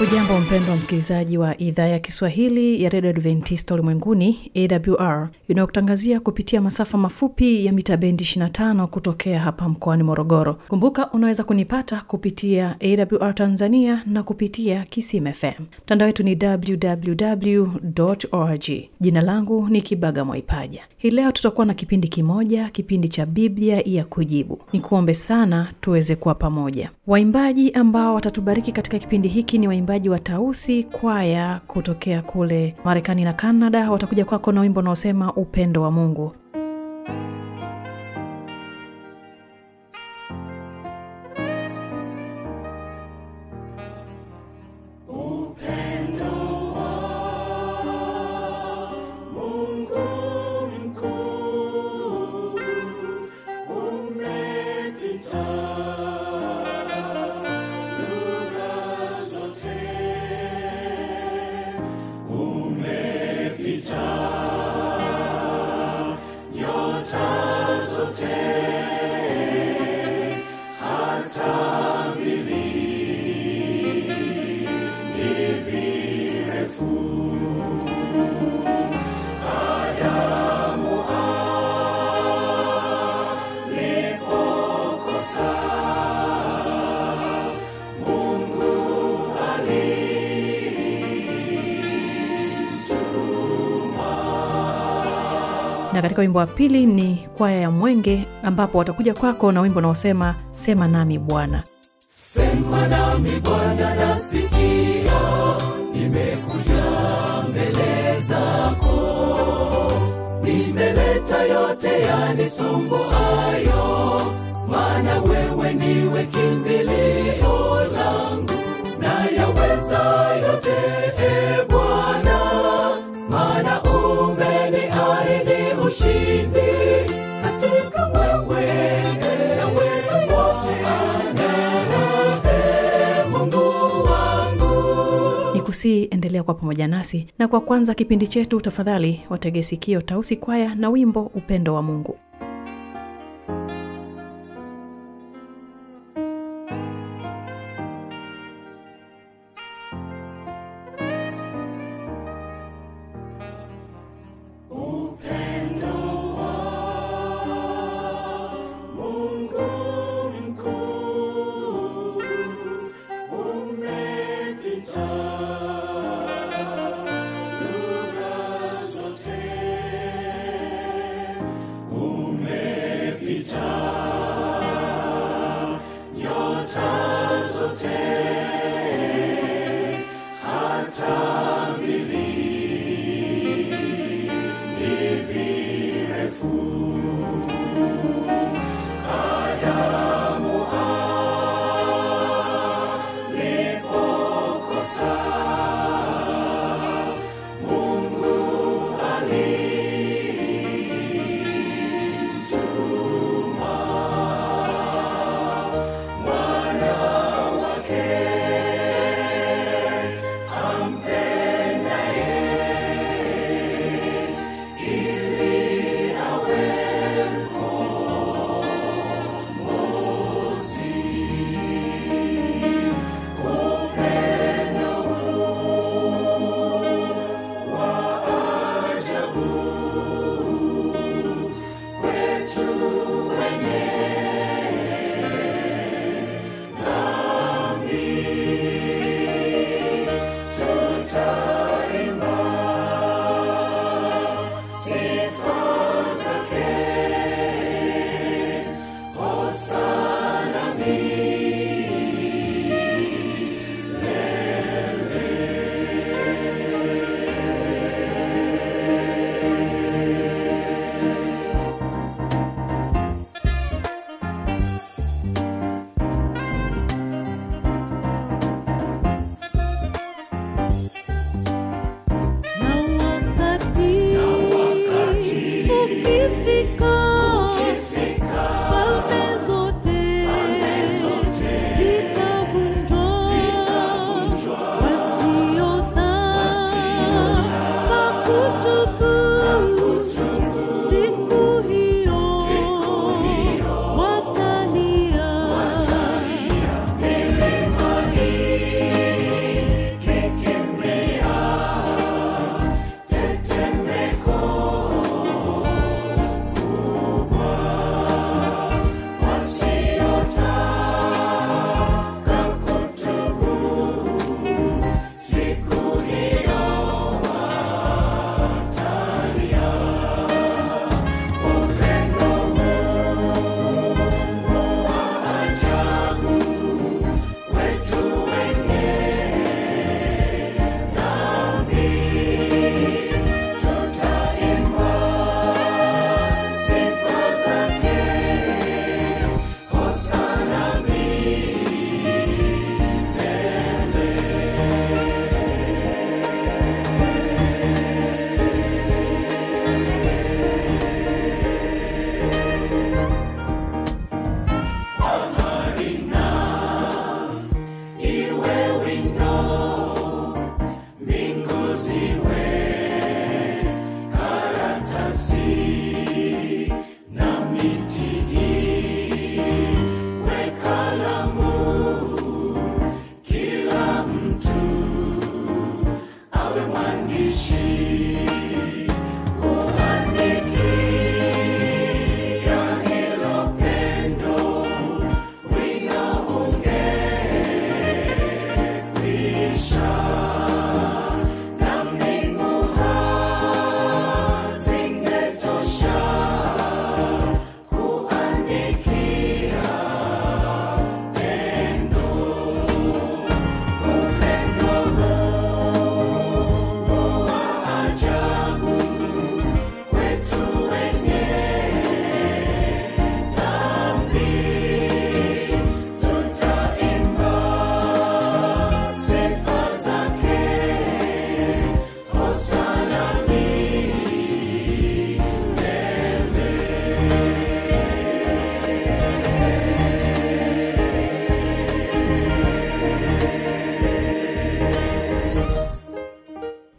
hujambo mpendwa msikilizaji wa idhaa ya kiswahili ya redio adventista ulimwenguni awr inayokutangazia kupitia masafa mafupi ya mita bendi 25 kutokea hapa mkoani morogoro. Kumbuka unaweza kunipata kupitia awr tanzania na kupitia kisim fm mtandao wetu ni www org. Jina langu ni kibaga mwaipaja. Hii leo tutakuwa na kipindi kimoja kipindi cha biblia ya kujibu. Ni kuombe sana tuweze kuwa pamoja. Waimbaji ambao watatubariki katika kipindi hiki ni waimbaji wa tausi kwaya kutokea kule marekani na Kanada watakuja kwako na wimbo unaosema upendo wa mungu na katika wimbo wa pili ni kwaya ya mwenge ambapo watakuja kwako na wimbo unaosema sema nami bwana. Sema nami bwana nasikia nimekuja mbele zako. Nimeleta yote yanisumbuayo maana wewe niwe kimbilio ni endelea kwa pamoja nasi. Na kwa kwanza kipindi chetu tafadhali wategesikio tausi kwaya na wimbo upendo wa mungu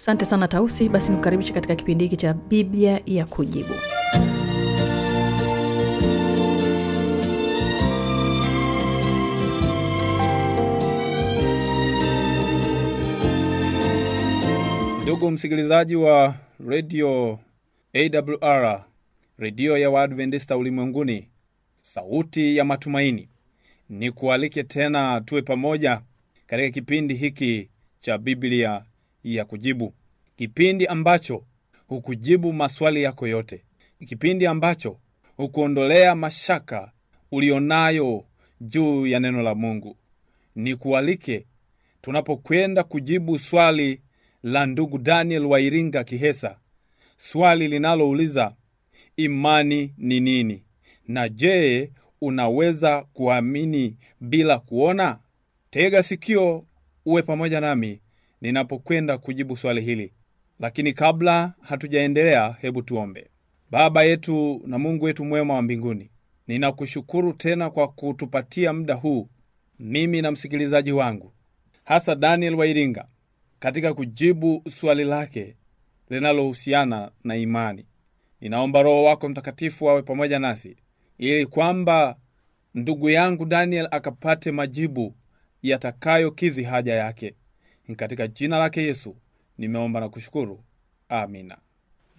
asante sana tausi. Basi nikukaribisha katika kipindi hiki cha biblia ya kujibu. Ndugu msikilizaji wa redio awr redio ya waadventista ulimwenguni sauti ya matumaini ni kualike tena tuwe pamoja katika kipindi hiki cha biblia ya kujibu kipindi ambacho hukujibu maswali yako yote. Kipindi ambacho hukuondolea mashaka ulionayo juu ya neno la mungu. Ni kualike tunapokwenda kujibu swali la ndugu daniel Wairinga kihesa. Swali linalouliza imani ni nini? Na je unaweza kuamini bila kuona? Tega sikio uwe pamoja nami ninapokwenda kujibu swali hili lakini kabla hatujaendelea hebu tuombe. Baba yetu na mungu wetu mwema wa mbinguni ninakushukuru tena kwa kutupatia muda huu mimi na msikilizaji wangu hasa daniel wairinga katika kujibu swali lake linalohusiana na imani. Ninaomba roho wako mtakatifu awe pamoja nasi ili kwamba ndugu yangu daniel akapate majibu yatakayokidhi haja yake. Ni katika jina lake yesu nimeomba na kushukuru. Amina.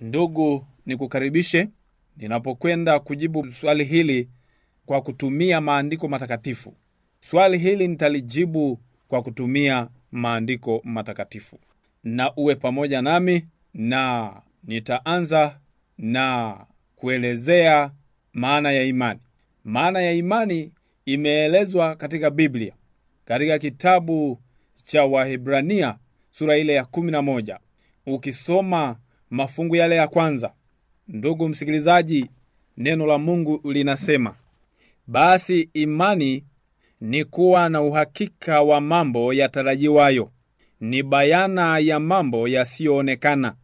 Ndugu nikukaribishe ninapokwenda kujibu swali hili kwa kutumia maandiko matakatifu. Swali hili nitalijibu kwa kutumia maandiko matakatifu. Na uwe pamoja nami na nitaanza na kuelezea maana ya imani. Maana ya imani imeelezwa katika biblia katika kitabu cha wahibrania sura ile ya kumi na moja. Ukisoma mafungu yale ya kwanza ndugu msikilizaji neno la mungu linasema basi imani ni kuwa na uhakika wa mambo yatarajiwayo ni bayana ya mambo yasiyoonekana.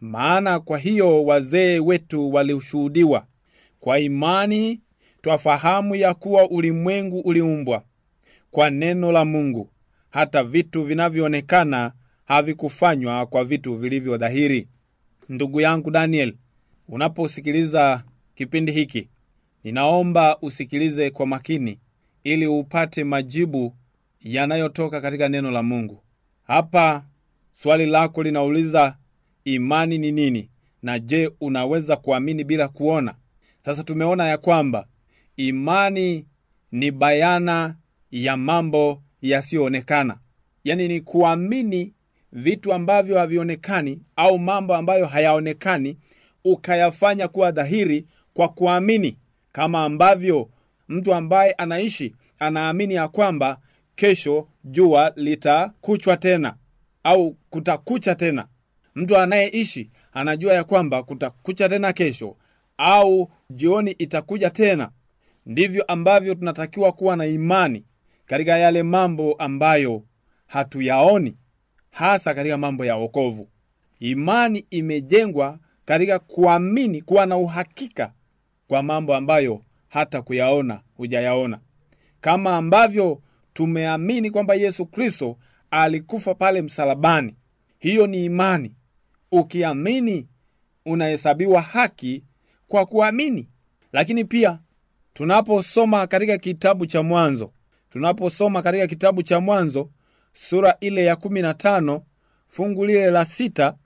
Maana kwa hiyo wazee wetu walishuhudiwa kwa imani twafahamu ya kuwa ulimwengu uliumbwa. Kwa neno la mungu hata vitu vinavyoonekana havikufanywa kwa vitu vilivyo dhahiri. Ndugu yangu daniel unaposikiliza kipindi hiki ninaomba usikilize kwa makini ili upate majibu yanayotoka katika neno la mungu. Hapa swali lako linauliza imani ni nini? Na je unaweza kuamini bila kuona? Sasa tumeona ya kwamba imani ni bayana ya mambo yasiyoonekana. Yaani ni kuamini vitu ambavyo havionekani au mambo ambayo hayaonekani ukayafanya kuwa dhahiri kwa kuamini kama ambavyo mtu ambaye anaishi anaamini ya kwamba kesho jua litakuchwa tena au kutakucha tena. Mtu anayeishi anajua ya kwamba kutakucha tena kesho au jioni itakuja tena. Ndivyo ambavyo tunatakiwa kuwa na imani katika yale mambo ambayo hatuyaoni hasa katika mambo ya wokovu. Imani imejengwa katika kuamini kuwa na uhakika kwa mambo ambayo hata kuyaona hujayaona. Kama ambavyo tumeamini kwamba yesu kristo alikufa pale msalabani. Hiyo ni imani. Ukiamini unahesabiwa haki kwa kuamini. Lakini pia tunaposoma katika kitabu cha mwanzo tunaposoma katika kitabu cha mwanzo sura ile ya kumi na tano fungu lile la sita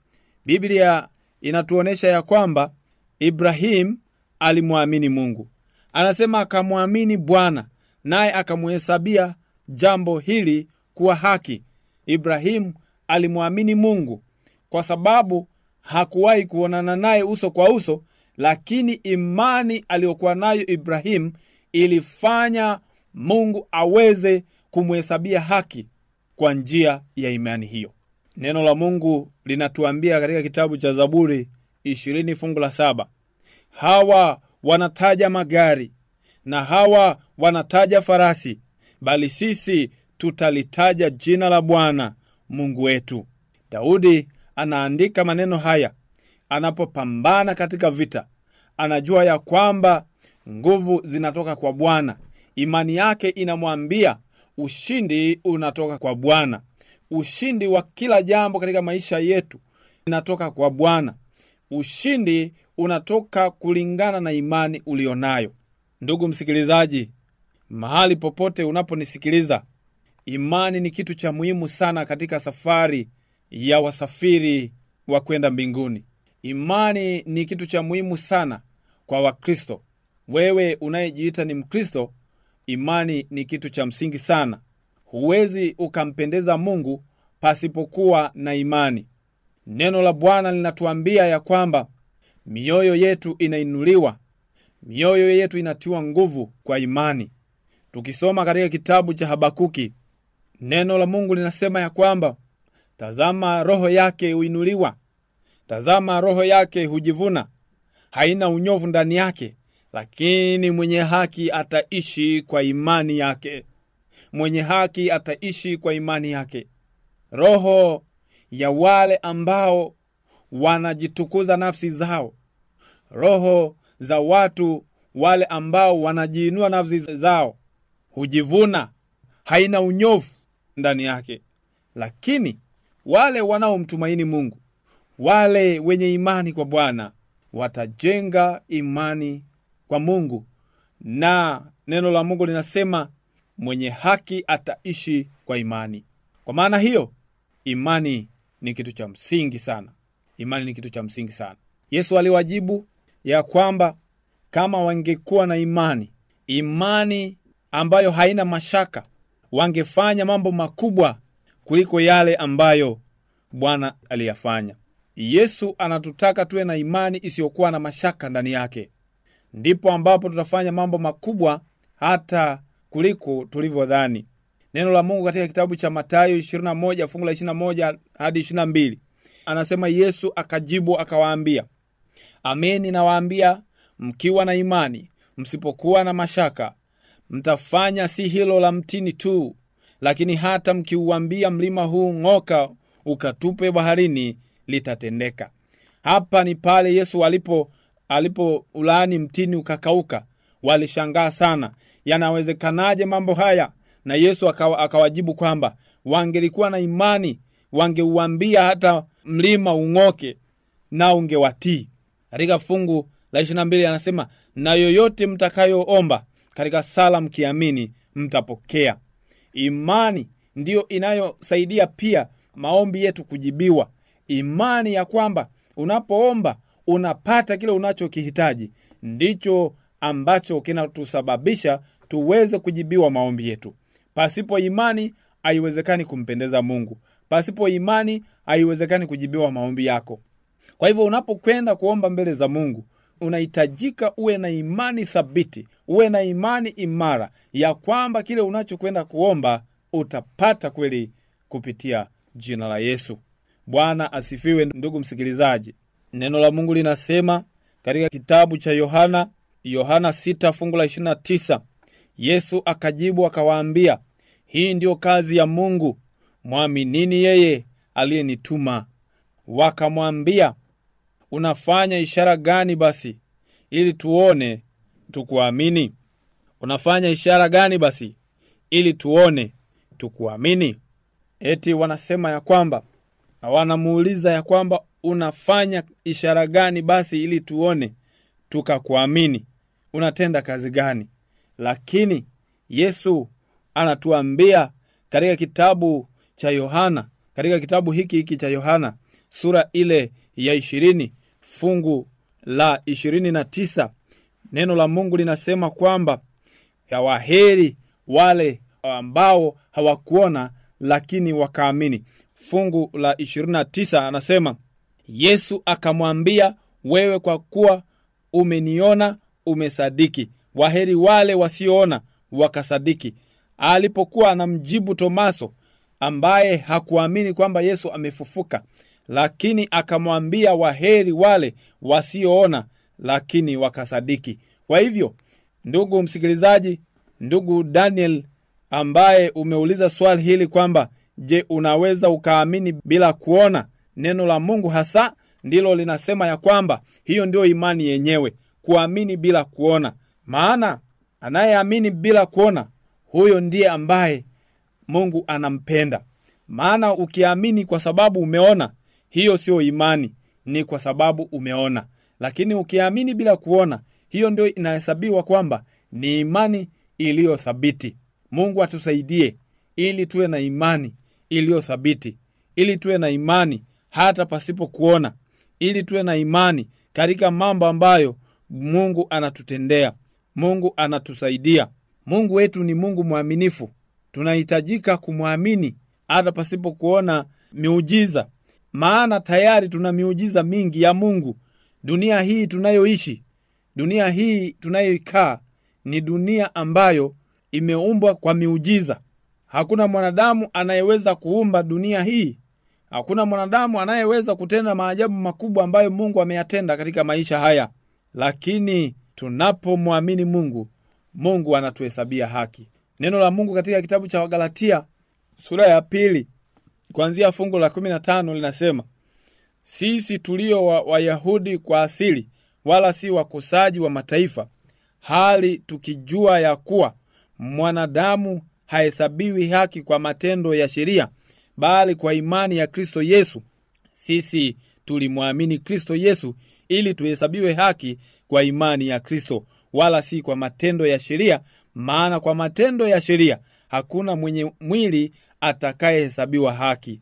biblia inatuonyesha ya kwamba ibrahimu alimwamini mungu. Anasema akamwamini bwana naye akamuhesabia jambo hili kuwa haki. Ibrahimu alimwamini mungu kwa sababu hakuwahi kuonana naye uso kwa uso lakini imani aliyokuwa nayo ibrahimu ilifanya mungu aweze kumhesabia haki kwa njia ya imani hiyo. Neno la mungu linatuambia katika kitabu cha zaburi ishirini fungu la saba hawa wanataja magari na hawa wanataja farasi bali sisi tutalitaja jina la bwana mungu wetu. Daudi anaandika maneno haya anapopambana katika vita. Anajua ya kwamba nguvu zinatoka kwa bwana. Imani yake inamwambia ushindi unatoka kwa bwana ushindi wa kila jambo katika maisha yetu inatoka kwa Bwana. Ushindi unatoka kulingana na imani ulionayo. Ndugu msikilizaji, mahali popote unaponisikiliza, imani ni kitu cha muhimu sana katika safari ya wasafiri wa kwenda mbinguni. Imani ni kitu cha muhimu sana kwa Wakristo. Wewe unayejiita ni Mkristo, imani ni kitu cha msingi sana. Huwezi ukampendeza Mungu pasipokuwa na imani. Neno la Bwana linatuambia ya kwamba mioyo yetu inainuliwa, mioyo yetu inatiwa nguvu kwa imani. Tukisoma katika kitabu cha Habakuki, neno la Mungu linasema ya kwamba tazama, roho yake huinuliwa, tazama, roho yake hujivuna, haina unyovu ndani yake, lakini mwenye haki ataishi kwa imani yake. Mwenye haki ataishi kwa imani yake. Roho ya wale ambao wanajitukuza nafsi zao, roho za watu wale ambao wanajiinua nafsi zao, hujivuna, haina unyovu ndani yake. Lakini wale wanaomtumaini Mungu, wale wenye imani kwa Bwana, watajenga imani kwa Mungu, na neno la Mungu linasema mwenye haki ataishi kwa imani. Kwa maana hiyo, imani ni kitu cha msingi sana. Imani ni kitu cha msingi sana. Yesu aliwajibu ya kwamba kama wangekuwa na imani, imani ambayo haina mashaka, wangefanya mambo makubwa kuliko yale ambayo Bwana aliyafanya. Yesu anatutaka tuwe na imani isiyokuwa na mashaka ndani yake, ndipo ambapo tutafanya mambo makubwa hata kuliko tulivyodhani. Neno la Mungu katika kitabu cha Mathayo 21 fungu la 21 hadi 22 anasema, Yesu akajibu akawaambia, ameni nawaambia, mkiwa na imani, msipokuwa na mashaka, mtafanya si hilo la mtini tu, lakini hata mkiuambia mlima huu ng'oka, ukatupe baharini, litatendeka. Hapa ni pale Yesu alipo alipo ulaani mtini ukakauka. Walishangaa sana, yanawezekanaje mambo haya? Na Yesu akawa, akawajibu kwamba wangelikuwa na imani wangeuambia hata mlima ung'oke na ungewatii. Katika fungu la ishirini na mbili anasema na yoyote mtakayoomba katika sala mkiamini, mtapokea. Imani ndiyo inayosaidia pia maombi yetu kujibiwa, imani ya kwamba unapoomba unapata kile unachokihitaji, ndicho ambacho kinatusababisha tuweze kujibiwa maombi yetu. Pasipo imani haiwezekani kumpendeza Mungu. Pasipo imani haiwezekani kujibiwa maombi yako. Kwa hivyo unapokwenda kuomba mbele za Mungu, unahitajika uwe na imani thabiti, uwe na imani imara ya kwamba kile unachokwenda kuomba utapata kweli kupitia jina la Yesu. Bwana asifiwe. Ndugu msikilizaji, neno la Mungu linasema katika kitabu cha Yohana, Yohana 6 fungu la 29, Yesu akajibu akawaambia, hii ndiyo kazi ya Mungu, mwaminini yeye aliyenituma. Wakamwambia, unafanya ishara gani basi ili tuone tukuamini? Unafanya ishara gani basi ili tuone tukuamini? Eti wanasema ya kwamba na wanamuuliza ya kwamba unafanya ishara gani basi ili tuone tukakuamini? Unatenda kazi gani? Lakini Yesu anatuambia katika kitabu cha Yohana, katika kitabu hiki hiki cha Yohana sura ile ya ishirini fungu la ishirini na tisa neno la Mungu linasema kwamba yawaheri wale ambao hawakuona lakini wakaamini. Fungu la ishirini na tisa anasema Yesu akamwambia, wewe kwa kuwa umeniona umesadiki. Waheri wale wasioona wakasadiki. Alipokuwa anamjibu Tomaso ambaye hakuamini kwamba Yesu amefufuka, lakini akamwambia waheri wale wasioona lakini wakasadiki. Kwa hivyo, ndugu msikilizaji, ndugu Daniel ambaye umeuliza swali hili kwamba je, unaweza ukaamini bila kuona? Neno la Mungu hasa ndilo linasema ya kwamba hiyo ndio imani yenyewe, kuamini bila kuona. Maana anayeamini bila kuona, huyo ndiye ambaye Mungu anampenda. Maana ukiamini kwa sababu umeona, hiyo sio imani ni kwa sababu umeona lakini ukiamini bila kuona hiyo ndio inahesabiwa kwamba ni imani iliyothabiti mungu atusaidie ili tuwe na imani iliyothabiti ili tuwe na imani hata pasipo kuona ili tuwe na imani katika mambo ambayo mungu anatutendea mungu anatusaidia. Mungu wetu ni mungu mwaminifu. Tunahitajika kumwamini hata pasipo kuona miujiza maana tayari tuna miujiza mingi ya mungu. Dunia hii tunayoishi dunia hii tunayoikaa ni dunia ambayo imeumbwa kwa miujiza. Hakuna mwanadamu anayeweza kuumba dunia hii hakuna mwanadamu anayeweza kutenda maajabu makubwa ambayo mungu ameyatenda katika maisha haya. Lakini tunapomwamini mungu mungu anatuhesabia haki. Neno la mungu katika kitabu cha wagalatia sura ya pili kuanzia fungu la 15 linasema sisi tulio wa- wayahudi kwa asili wala si wakosaji wa mataifa hali tukijua ya kuwa mwanadamu hahesabiwi haki kwa matendo ya sheria bali kwa imani ya kristo yesu. Sisi tulimwamini kristo yesu ili tuhesabiwe haki kwa imani ya kristo wala si kwa matendo ya sheria maana kwa matendo ya sheria hakuna mwenye mwili atakayehesabiwa haki.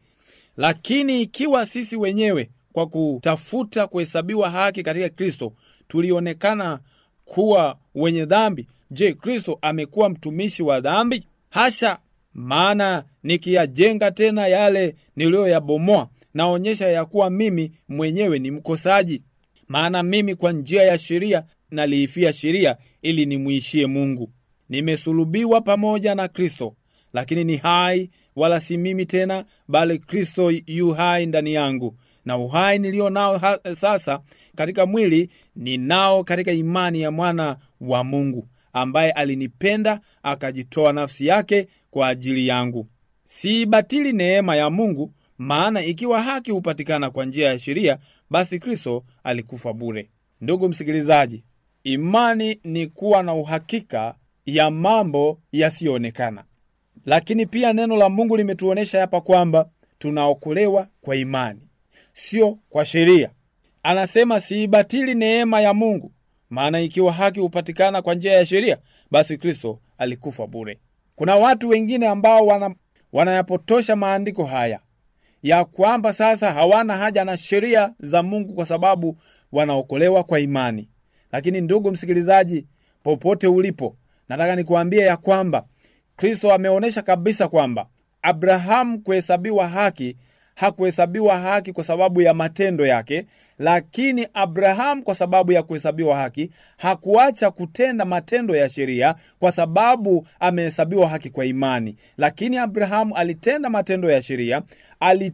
Lakini ikiwa sisi wenyewe kwa kutafuta kuhesabiwa haki katika kristo tulionekana kuwa wenye dhambi je kristo amekuwa mtumishi wa dhambi? Hasha maana nikiyajenga tena yale niliyoyabomoa naonyesha ya kuwa mimi mwenyewe ni mkosaji. Maana mimi kwa njia ya sheria naliifia sheria ili nimwishie mungu. Nimesulubiwa pamoja na kristo lakini ni hai wala si mimi tena bali kristo yu hai ndani yangu. Na uhai nilio nao ha, sasa katika mwili ninao katika imani ya mwana wa mungu ambaye alinipenda akajitoa nafsi yake kwa ajili yangu. Siibatili neema ya mungu maana ikiwa haki hupatikana kwa njia ya sheria basi kristo alikufa bure. Ndugu msikilizaji imani ni kuwa na uhakika ya mambo yasiyoonekana. Lakini pia neno la mungu limetuonyesha hapa kwamba tunaokolewa kwa imani sio kwa sheria. Anasema siibatili neema ya mungu maana ikiwa haki hupatikana kwa njia ya sheria basi kristo alikufa bure kuna watu wengine ambao wana, wanayapotosha maandiko haya ya kwamba sasa hawana haja na sheria za mungu kwa sababu wanaokolewa kwa imani. Lakini ndugu msikilizaji popote ulipo nataka nikuambie ya kwamba kristo ameonyesha kabisa kwamba abrahamu kuhesabiwa haki hakuhesabiwa haki kwa sababu ya matendo yake lakini abrahamu kwa sababu ya kuhesabiwa haki hakuacha kutenda matendo ya sheria kwa sababu amehesabiwa haki kwa imani. Lakini abrahamu alitenda matendo ya sheria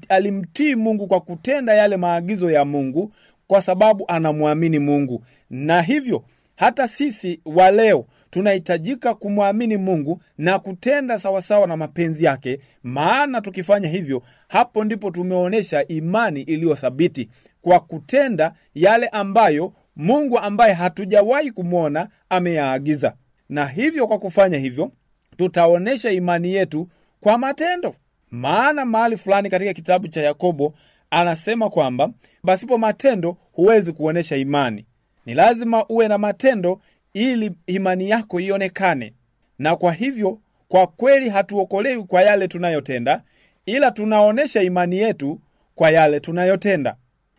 alimtii mungu kwa kutenda yale maagizo ya mungu kwa sababu anamwamini mungu. Na hivyo hata sisi wa leo tunahitajika kumwamini mungu na kutenda sawasawa na mapenzi yake maana tukifanya hivyo hapo ndipo tumeonyesha imani iliyothabiti kwa kutenda yale ambayo mungu ambaye hatujawahi kumwona ameyaagiza. Na hivyo kwa kufanya hivyo tutaonyesha imani yetu kwa matendo. Maana mahali fulani katika kitabu cha yakobo anasema kwamba pasipo matendo huwezi kuonyesha imani. Ni lazima uwe na matendo ili imani yako ionekane. Na kwa hivyo kwa kweli hatuokolewi kwa yale tunayotenda ila tunaonyesha imani yetu kwa yale tunayotenda.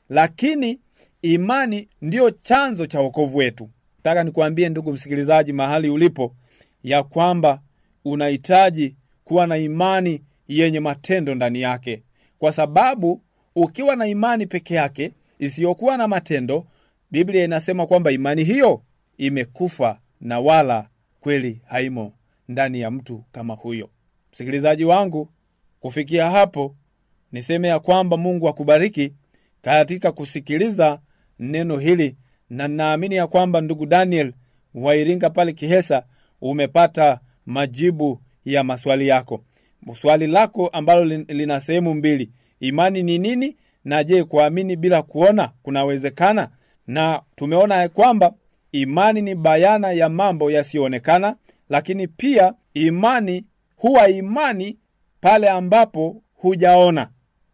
Lakini imani ndiyo chanzo cha wokovu wetu. Nataka nikuambie ndugu msikilizaji mahali ulipo ya kwamba unahitaji kuwa na imani yenye matendo ndani yake. Kwa sababu ukiwa na imani peke yake isiyokuwa na matendo biblia inasema kwamba imani hiyo imekufa na wala kweli haimo ndani ya mtu kama huyo. Msikilizaji wangu kufikia hapo niseme ya kwamba mungu akubariki katika kusikiliza neno hili na naamini ya kwamba ndugu daniel wairinga pale kihesa umepata majibu ya maswali yako. Swali lako ambalo lina sehemu mbili. Imani ni nini? Na je kuamini bila kuona kunawezekana? Na tumeona ya kwamba imani ni bayana ya mambo yasiyoonekana lakini pia imani huwa imani pale ambapo hujaona.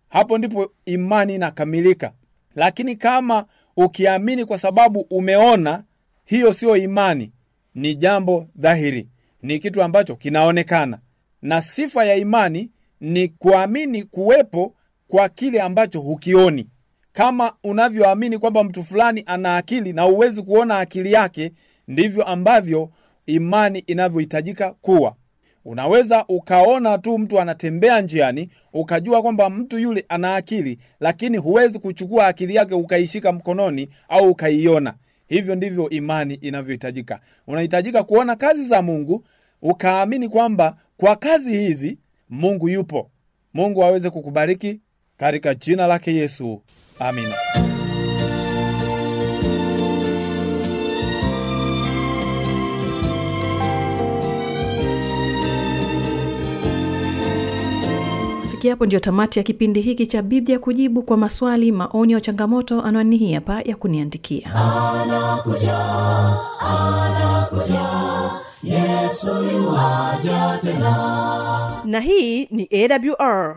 Hapo ndipo imani inakamilika. Lakini kama ukiamini kwa sababu umeona hiyo siyo imani ni jambo dhahiri ni kitu ambacho kinaonekana. Na sifa ya imani ni kuamini kuwepo kwa kile ambacho hukioni kama unavyoamini kwamba mtu fulani ana akili na huwezi kuona akili yake ndivyo ambavyo imani inavyohitajika kuwa. Unaweza ukaona tu mtu anatembea njiani ukajua kwamba mtu yule ana akili lakini huwezi kuchukua akili yake ukaishika mkononi au ukaiona. Hivyo ndivyo imani inavyohitajika. Unahitajika kuona kazi za mungu ukaamini kwamba kwa kazi hizi mungu yupo. Mungu aweze kukubariki katika jina lake yesu amina. Kufikia hapo ndio tamati ya kipindi hiki cha biblia kujibu kwa maswali maoni au changamoto anwani hii hapa ya kuniandikia. Anakuja anakuja yesu tena. Na hii ni awr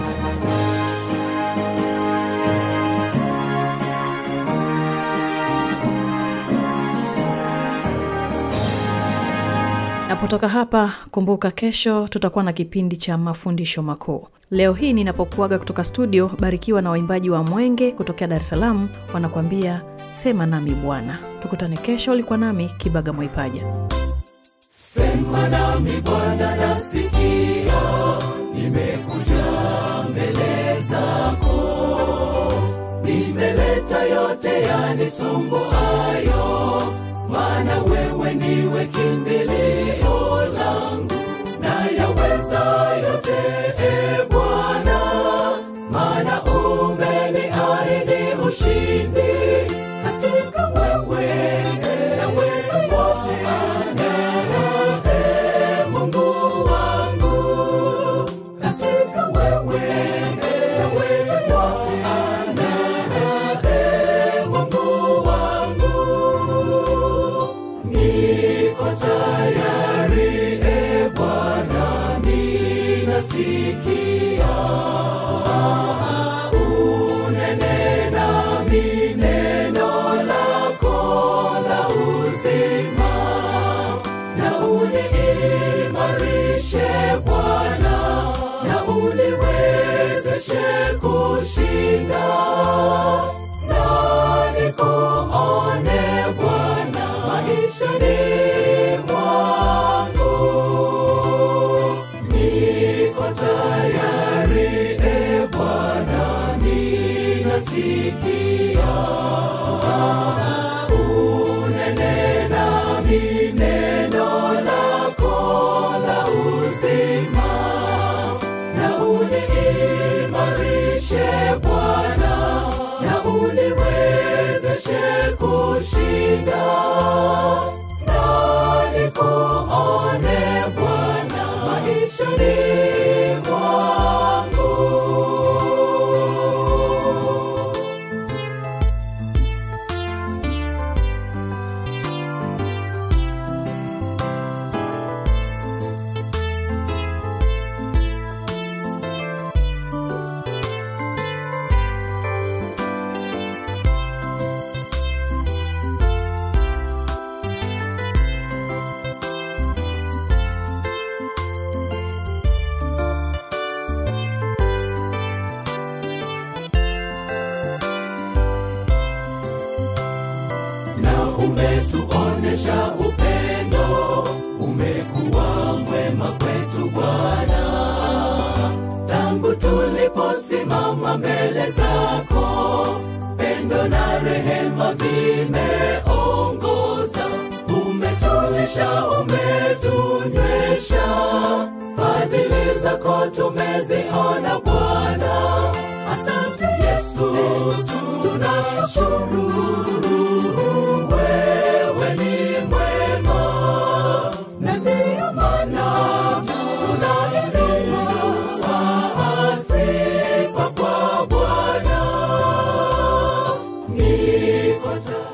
napotoka hapa kumbuka kesho tutakuwa na kipindi cha mafundisho makuu. Leo hii ninapokuaga kutoka studio barikiwa na waimbaji wa mwenge kutokea dar es salaam wanakuambia sema nami bwana. Tukutane kesho ulikuwa nami kibaga mwaipaja. Sema nami bwana nasikia nimekuja mbele zako. Nimeleta yote yanisumbuayo maana wewe niwe kimbilio ninasikia unene nami neno lako la uzima na uniimarishe bwana na uniwezeshe kushinda. Na nikuone kuonyesha upendo. Umekuwa mwema kwetu bwana. Tangu tuliposimama mbele zako pendo na rehema vimeongoza. Umetulisha umetunywesha fadhili zako tumeziona bwana.